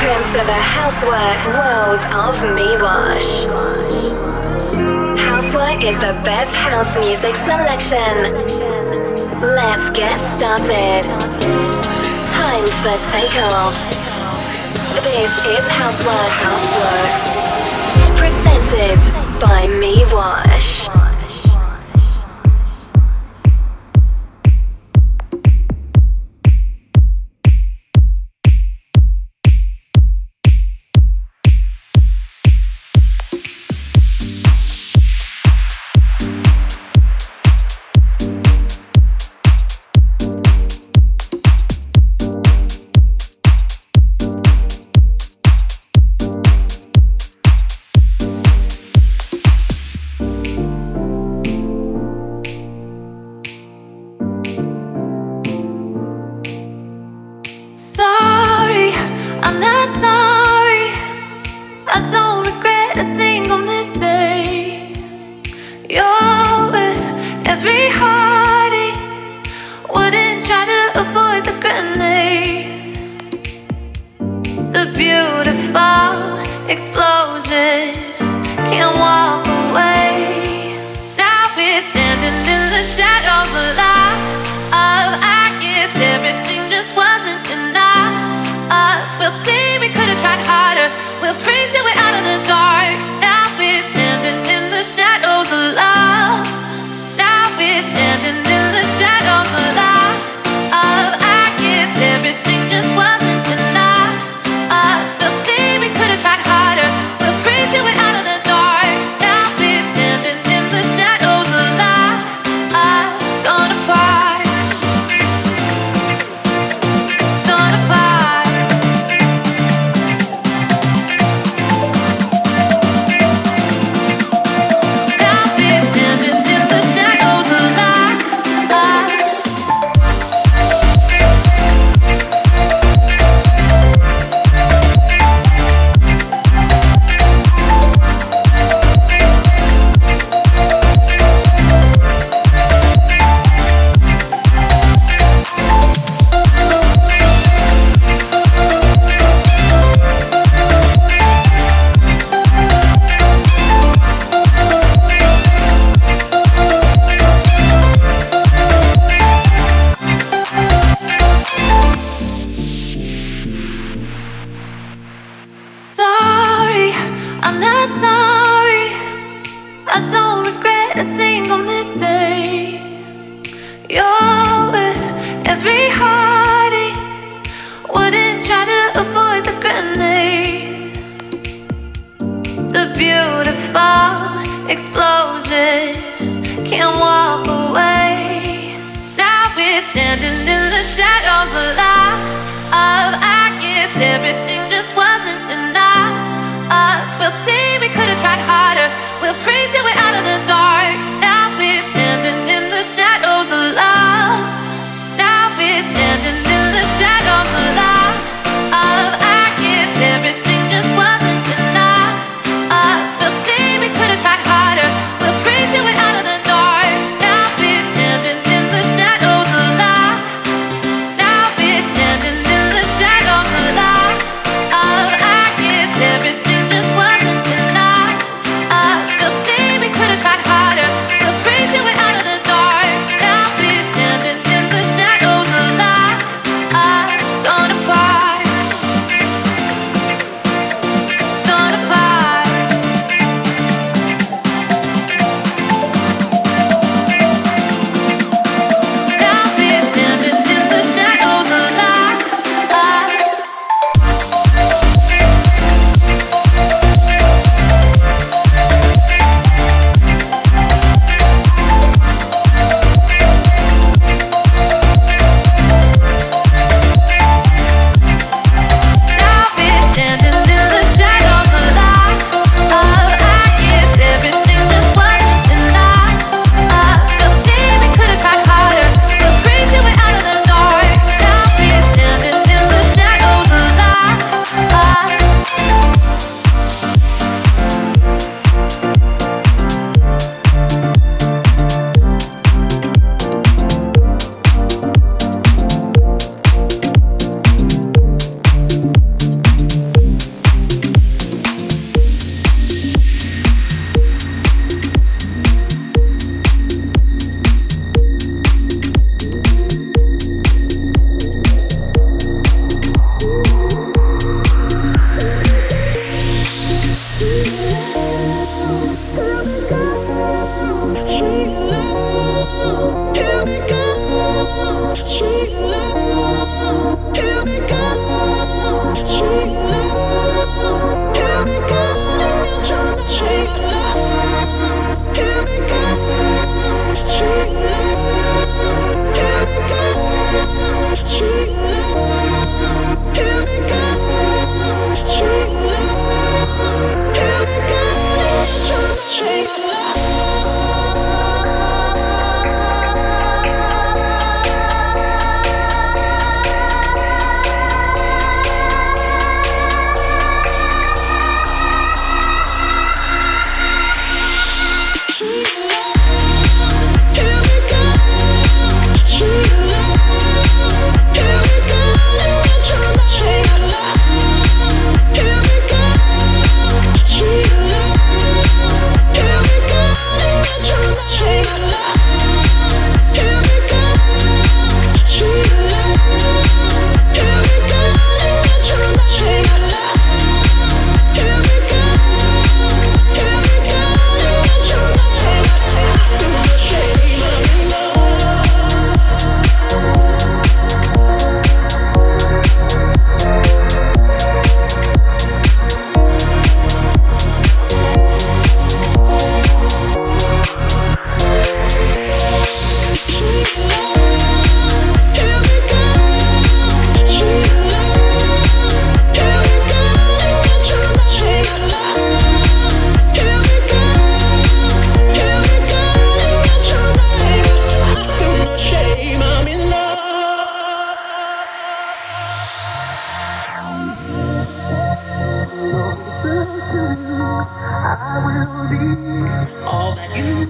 Welcome to the Housework world of Miwash. Housework is the best house music selection. Let's get started. Time for takeoff. This is Housework Housework. Presented by Miwash.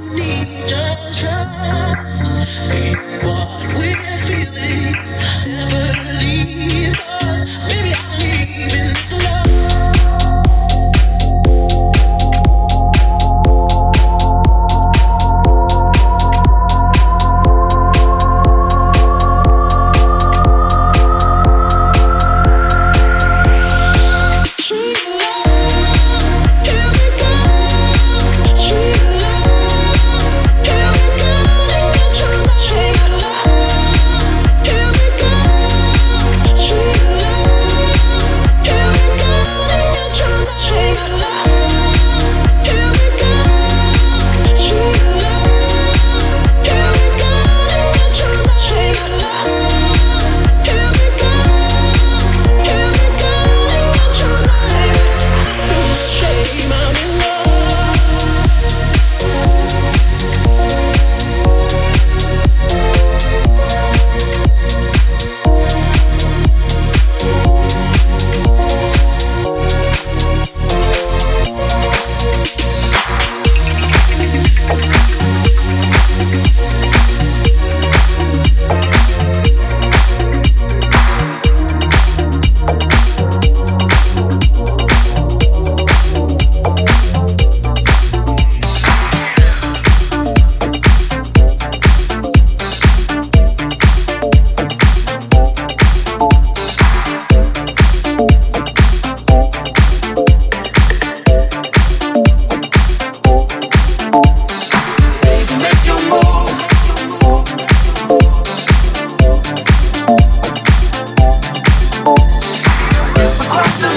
need to trust in what we're feeling. Never leave.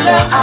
slow.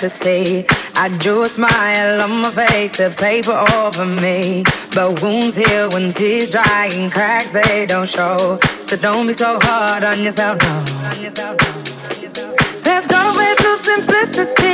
Could see. I drew a smile on my face, the paper over me. But wounds heal when tears dry and cracks they don't show. So don't be so hard on yourself, no. Let's go back to simplicity.